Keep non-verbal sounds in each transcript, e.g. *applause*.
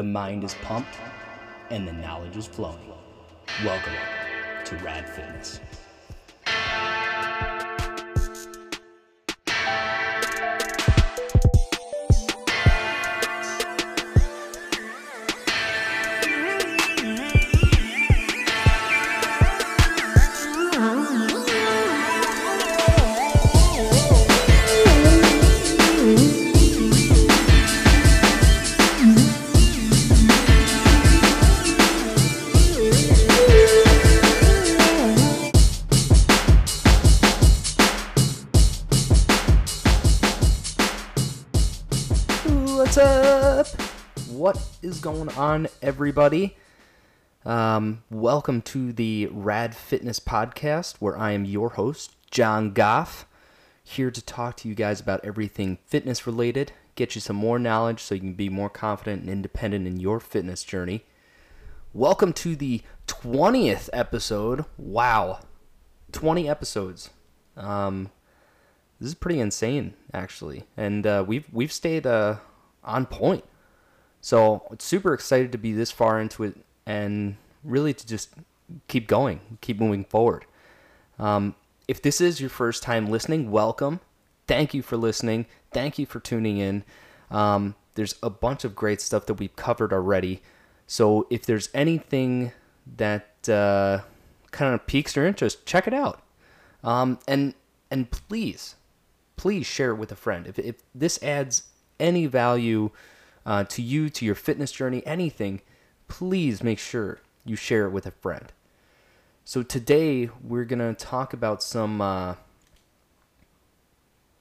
the mind is pumped, and the knowledge is flowing. Welcome to Rad Fitness. Is going on, everybody? Um, welcome to the Rad Fitness Podcast, where I am your host, John Goff, here to talk to you guys about everything fitness related, get you some more knowledge so you can be more confident and independent in your fitness journey. Welcome to the 20th episode. Wow, 20 episodes. Um, this is pretty insane, actually, and uh, we've we've stayed uh, on point. So super excited to be this far into it, and really to just keep going, keep moving forward. Um, if this is your first time listening, welcome. Thank you for listening. Thank you for tuning in. Um, there's a bunch of great stuff that we've covered already. So if there's anything that uh, kind of piques your interest, check it out. Um, and and please, please share it with a friend. If, if this adds any value uh, to you, to your fitness journey, anything, please make sure you share it with a friend. So today we're gonna talk about some uh,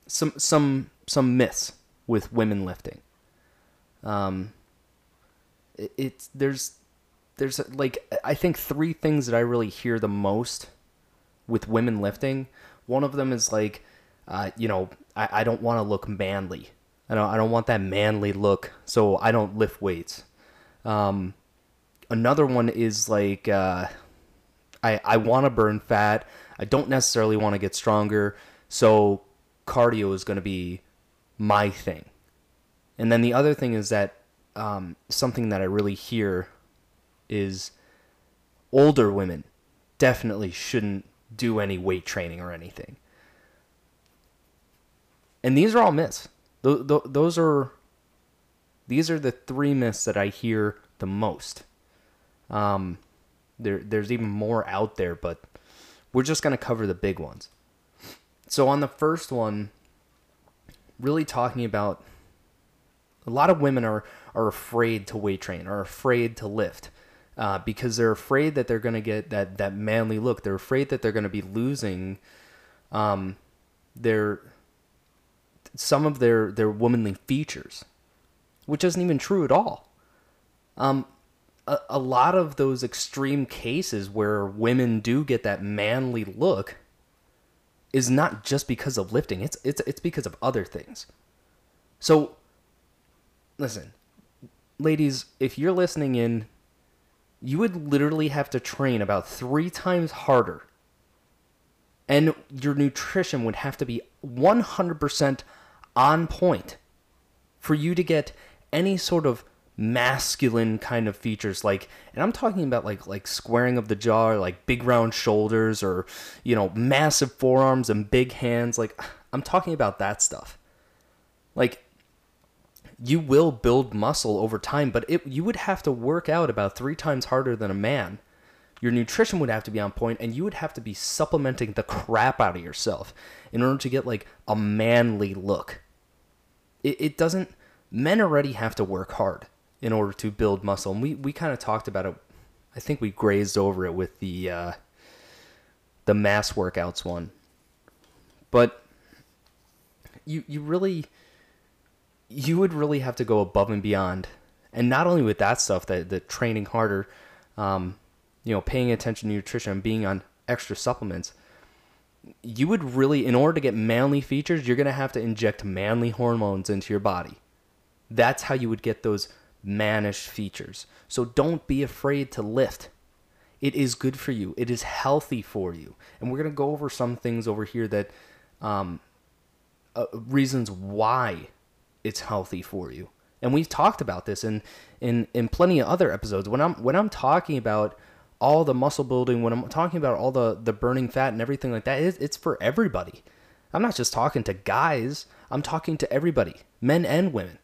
some some some myths with women lifting. Um, it, it's there's there's like I think three things that I really hear the most with women lifting. One of them is like, uh, you know, I, I don't want to look manly. I don't I don't want that manly look, so I don't lift weights. Um, another one is like, uh, I I want to burn fat. I don't necessarily want to get stronger, so cardio is going to be my thing. And then the other thing is that um, something that I really hear is older women definitely shouldn't do any weight training or anything. And these are all myths. Th- th- those are these are the three myths that I hear the most. Um, there there's even more out there, but we're just gonna cover the big ones. So on the first one, really talking about a lot of women are are afraid to weight train, are afraid to lift. Uh, because they're afraid that they're gonna get that, that manly look. They're afraid that they're gonna be losing um, their some of their their womanly features, which isn't even true at all. Um, a, a lot of those extreme cases where women do get that manly look is not just because of lifting. It's it's it's because of other things. So, listen, ladies, if you're listening in, you would literally have to train about three times harder and your nutrition would have to be 100% on point for you to get any sort of masculine kind of features like and I'm talking about like like squaring of the jaw or like big round shoulders or you know massive forearms and big hands like I'm talking about that stuff. Like you will build muscle over time but it you would have to work out about 3 times harder than a man your nutrition would have to be on point and you would have to be supplementing the crap out of yourself in order to get like a manly look. It, it doesn't men already have to work hard in order to build muscle and we, we kind of talked about it. I think we grazed over it with the uh, the mass workouts one. But you you really you would really have to go above and beyond. And not only with that stuff that the training harder um, you know paying attention to nutrition and being on extra supplements you would really in order to get manly features you're going to have to inject manly hormones into your body. That's how you would get those mannish features. So don't be afraid to lift. It is good for you. It is healthy for you. And we're going to go over some things over here that um, uh, reasons why it's healthy for you. And we've talked about this in in in plenty of other episodes. When I'm when I'm talking about all the muscle building, when I'm talking about all the the burning fat and everything like that, it's, for everybody. I'm not just talking to guys. I'm talking to everybody, men and women.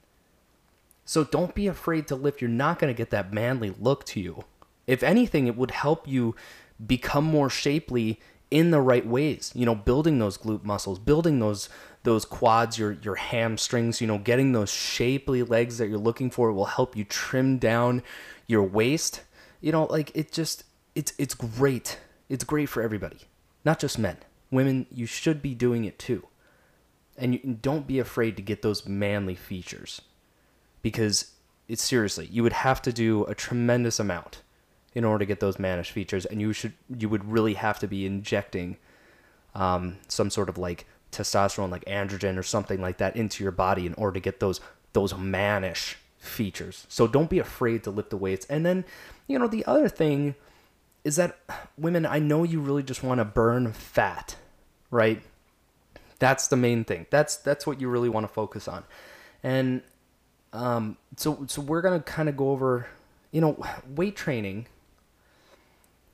So don't be afraid to lift. You're not going to get that manly look to you. If anything, it would help you become more shapely in the right ways. You know, building those glute muscles, building those those quads, your your hamstrings, you know, getting those shapely legs that you're looking for will help you trim down your waist. You know, like it just it's it's great. It's great for everybody. Not just men. Women, you should be doing it too. And you, don't be afraid to get those manly features. Because it's seriously, you would have to do a tremendous amount in order to get those mannish features, and you should you would really have to be injecting um, some sort of like testosterone, like androgen or something like that, into your body in order to get those those mannish features. So don't be afraid to lift the weights. And then, you know, the other thing is that women, I know you really just want to burn fat, right? That's the main thing. That's that's what you really want to focus on. And um, so so we're gonna kind of go over, you know, weight training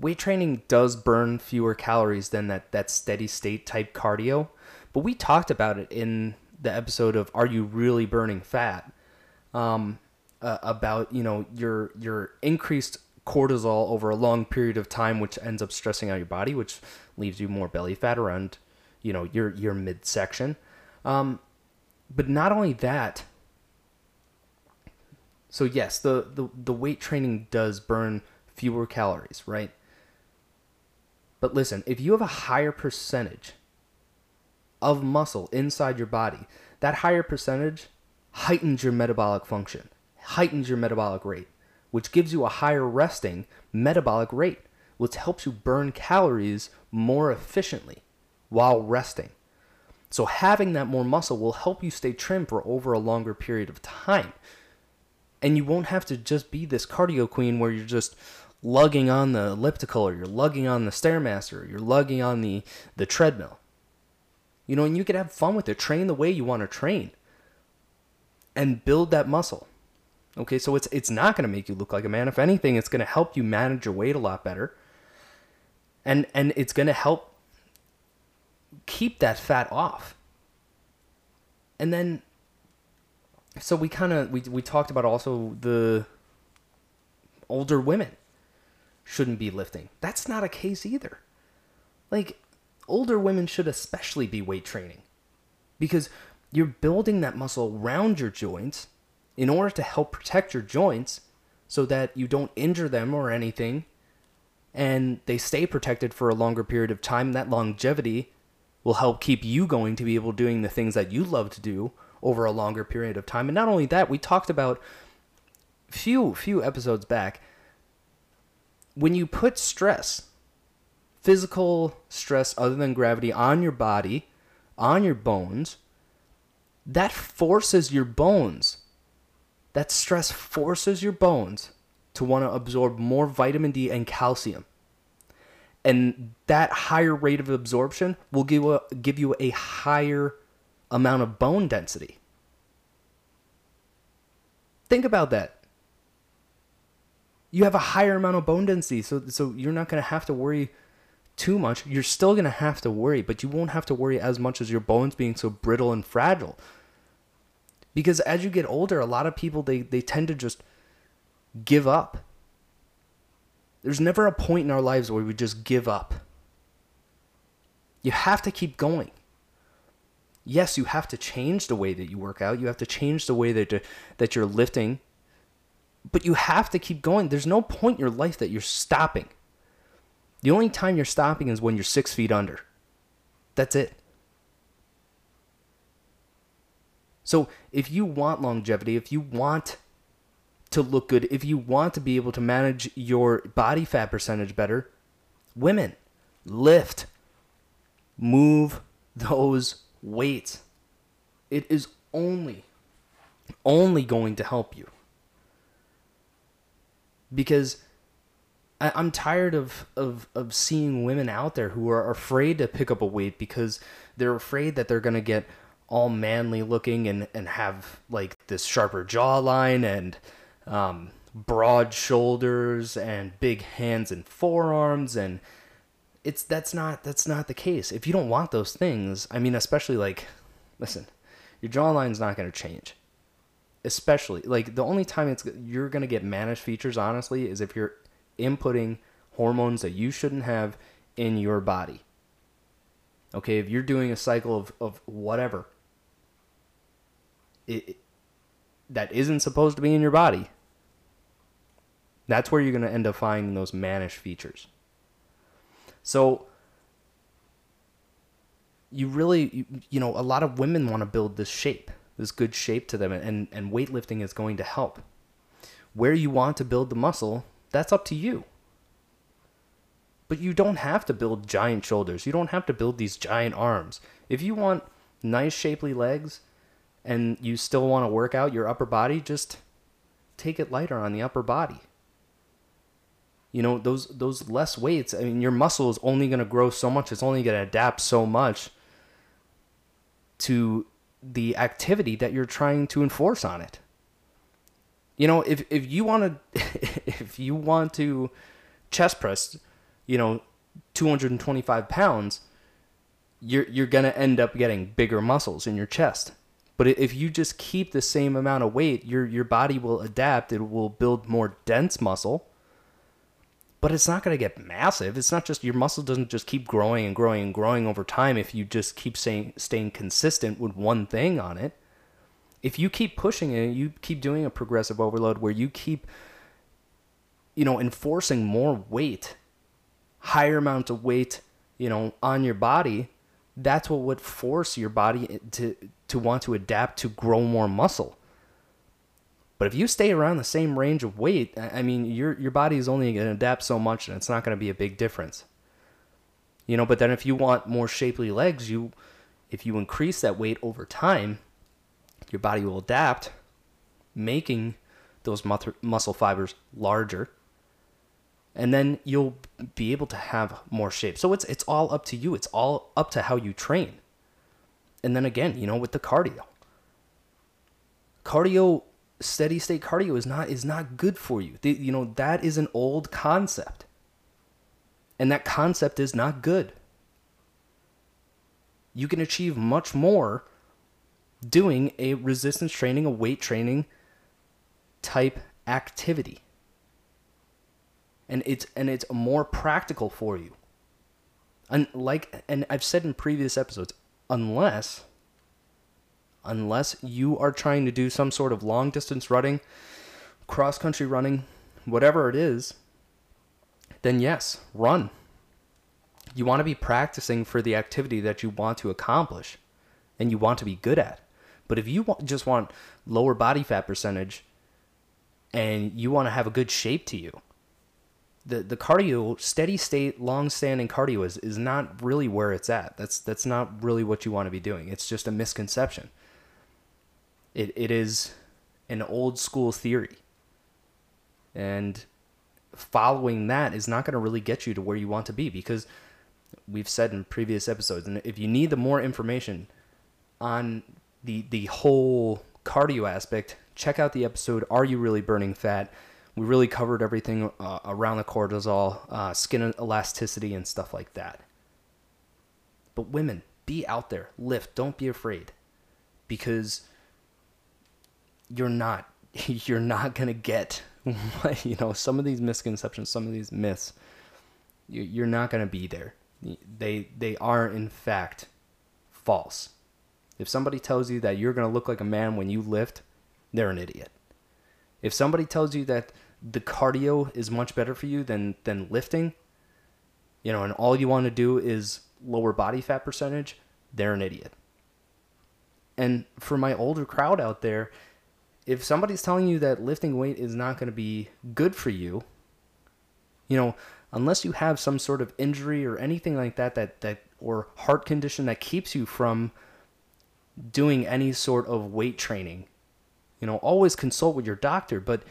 weight training does burn fewer calories than that that steady state type cardio but we talked about it in the episode of are you really burning fat um, uh, about you know your your increased cortisol over a long period of time which ends up stressing out your body which leaves you more belly fat around you know your your midsection. Um, but not only that so yes the, the the weight training does burn fewer calories right? But listen, if you have a higher percentage of muscle inside your body, that higher percentage heightens your metabolic function, heightens your metabolic rate, which gives you a higher resting metabolic rate, which helps you burn calories more efficiently while resting. So, having that more muscle will help you stay trim for over a longer period of time. And you won't have to just be this cardio queen where you're just lugging on the elliptical or you're lugging on the stairmaster or you're lugging on the the treadmill you know and you can have fun with it train the way you want to train and build that muscle okay so it's it's not going to make you look like a man if anything it's going to help you manage your weight a lot better and and it's going to help keep that fat off and then so we kind of we, we talked about also the older women shouldn't be lifting. That's not a case either. Like, older women should especially be weight training because you're building that muscle around your joints in order to help protect your joints so that you don't injure them or anything and they stay protected for a longer period of time. That longevity will help keep you going to be able doing the things that you love to do over a longer period of time. And not only that, we talked about few few episodes back when you put stress, physical stress other than gravity on your body, on your bones, that forces your bones. That stress forces your bones to want to absorb more vitamin D and calcium. And that higher rate of absorption will give, a, give you a higher amount of bone density. Think about that you have a higher amount of bone density, so so you're not going to have to worry too much. You're still going to have to worry, but you won't have to worry as much as your bones being so brittle and fragile. Because as you get older, a lot of people they they tend to just give up. There's never a point in our lives where we just give up. You have to keep going. Yes, you have to change the way that you work out. You have to change the way that that you're lifting but you have to keep going. There's no point in your life that you're stopping. The only time you're stopping is when you're six feet under. That's it. So if you want longevity, if you want to look good, if you want to be able to manage your body fat percentage better, women, lift, move those weights. It is only, only going to help you because I, am tired of, of of seeing women out there who are afraid to pick up a weight because they're afraid that they're gonna get all manly looking and, and have like this sharper jawline and um, broad shoulders and big hands and forearms and it's that's not that's not the case. If you don't want those things, I mean especially like listen, your jawline's not to change. Especially like the only time it's you're to get mannish features honestly is if you're inputting hormones that you shouldn't have in your body. Okay, if you're doing a cycle of, of whatever it, that isn't supposed to be in your body, that's where you're going to end up finding those mannish features. So, you really, you, you know, a lot of women want to build this shape, this good shape to them, and, and weightlifting is going to help. Where you want to build the muscle, that's up to you. But you don't have to build giant shoulders. You don't have to build these giant arms. If you want nice, shapely legs and you still want to work out your upper body, just take it lighter on the upper body. You know, those those less weights, I mean your muscle is only going to grow so much, it's only going to adapt so much to the activity that you're trying to enforce on it. You know, if if you want to *laughs* if you want to chest press you know, 225 pounds, you're you're gonna end up getting bigger muscles in your chest. But if you just keep the same amount of weight, your your body will adapt. It will build more dense muscle. But it's not going to get massive. It's not just your muscle doesn't just keep growing and growing and growing over time if you just keep saying staying consistent with one thing on it. If you keep pushing it, you keep doing a progressive overload where you keep you know enforcing more weight higher amount of weight, you know, on your body, that's what would force your body to to want to adapt to grow more muscle. But if you stay around the same range of weight, I mean, your your body is only going to adapt so much, and it's not going to be a big difference. You know, but then if you want more shapely legs, you if you increase that weight over time, your body will adapt, making those muscle fibers larger and then you'll be able to have more shape. So it's it's all up to you. It's all up to how you train. And then again, you know, with the cardio. Cardio steady state cardio is not is not good for you. The, you know, that is an old concept. And that concept is not good. You can achieve much more doing a resistance training, a weight training type activity and it's and it's more practical for you. And like and I've said in previous episodes, unless unless you are trying to do some sort of long distance running, cross country running, whatever it is, then yes, run. You want to be practicing for the activity that you want to accomplish and you want to be good at. But if you just want lower body fat percentage and you want to have a good shape to you, the the cardio steady state long standing cardio is, is not really where it's at. That's that's not really what you want to be doing. It's just a misconception. It it is an old school theory. And following that is not going to really get you to where you want to be because we've said in previous episodes and if you need the more information on the the whole cardio aspect check out the episode are you really burning fat we really covered everything uh, around the cortisol, uh, skin elasticity, and stuff like that. But women, be out there, lift, don't be afraid, because you're not *laughs* you're not gonna get *laughs* you know some of these misconceptions, some of these myths. You're not gonna be there. They they are in fact false. If somebody tells you that you're gonna look like a man when you lift, they're an idiot. If somebody tells you that the cardio is much better for you than than lifting, you know, and all you want to do is lower body fat percentage, they're an idiot. And for my older crowd out there, if somebody's telling you that lifting weight is not going to be good for you, you know, unless you have some sort of injury or anything like that that that or heart condition that keeps you from doing any sort of weight training, you know, always consult with your doctor, but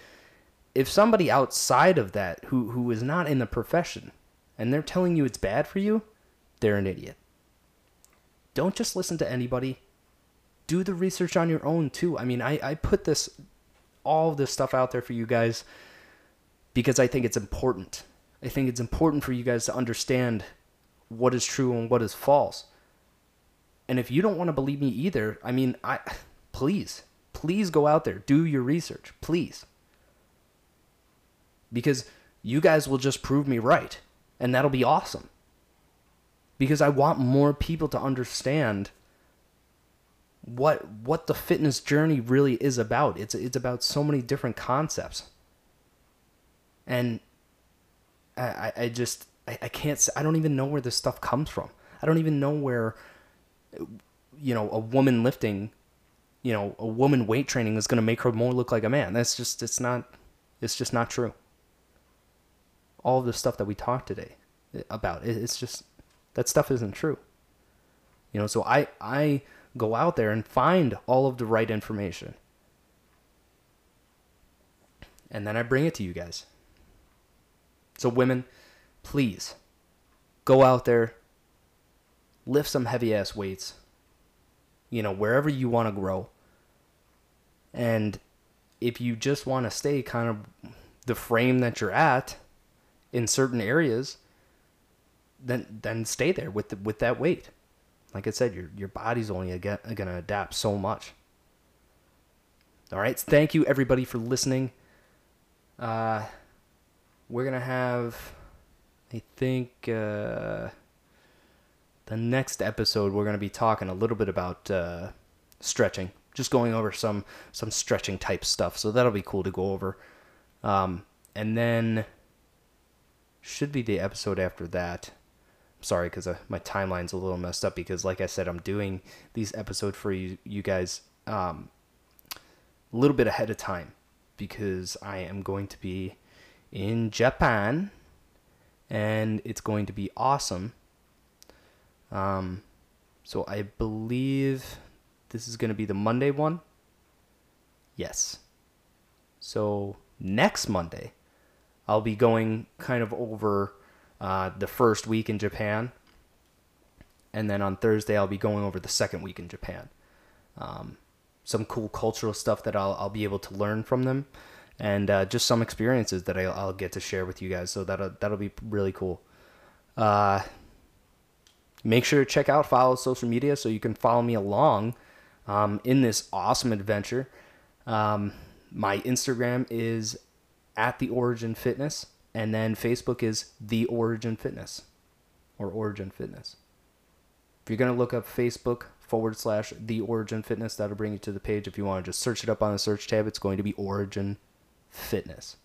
if somebody outside of that who who is not in the profession and they're telling you it's bad for you, they're an idiot. Don't just listen to anybody. do the research on your own too. I mean, I, I put this all this stuff out there for you guys because I think it's important. I think it's important for you guys to understand what is true and what is false. And if you don't want to believe me either, I mean, I *sighs* please, please go out there, do your research, please. Because you guys will just prove me right, and that'll be awesome. Because I want more people to understand what what the fitness journey really is about. It's it's about so many different concepts. And I I just I, I can't I don't even know where this stuff comes from. I don't even know where you know a woman lifting you know a woman weight training is going to make her more look like a man. That's just it's not it's just not true. All the stuff that we talked today eh, about it's just that stuff isn't true. You know, so I I go out there and find all of the right information. And then I bring it to you guys. So, women, please go out there, lift some heavy ass weights, you know, wherever you want to grow. And if you just want to stay kind of the frame that you're at in certain areas, then then stay there with the, with that weight. Like I said, your your body's only going to adapt so much. All right. Thank you everybody for listening. Uh, we're gonna have, I think, uh, the next episode we're gonna be talking a little bit about uh, stretching, just going over some some stretching type stuff. So that'll be cool to go over. Um, and then should be the episode after that sorry because uh, my timeline's a little messed up because like i said i'm doing these episodes for you, you guys um, a little bit ahead of time because i am going to be in japan and it's going to be awesome um, so i believe this is going to be the monday one yes so next monday i'll be going kind of over uh, the first week in Japan. And then on Thursday, I'll be going over the second week in Japan. Um, some cool cultural stuff that I'll, I'll be able to learn from them, and uh, just some experiences that I'll, I'll, get to share with you guys. So that'll that'll be really cool. Uh, make sure to check out follow social media so you can follow me along um, in this awesome adventure. Um, my Instagram is at the Origin Fitness. And then Facebook is The Origin Fitness or Origin Fitness. If you're going to look up Facebook forward slash The Origin Fitness, that'll bring you to the page. If you want to just search it up on the search tab, it's going to be Origin Fitness.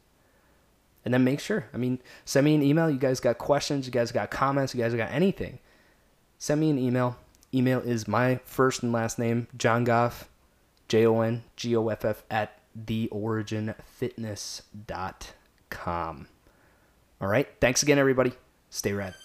And then make sure, I mean, send me an email. You guys got questions, you guys got comments, you guys got anything. Send me an email. Email is my first and last name, John Goff, J O N G O F F, at theoriginfitness.com. All right. Thanks again, everybody. Stay rad.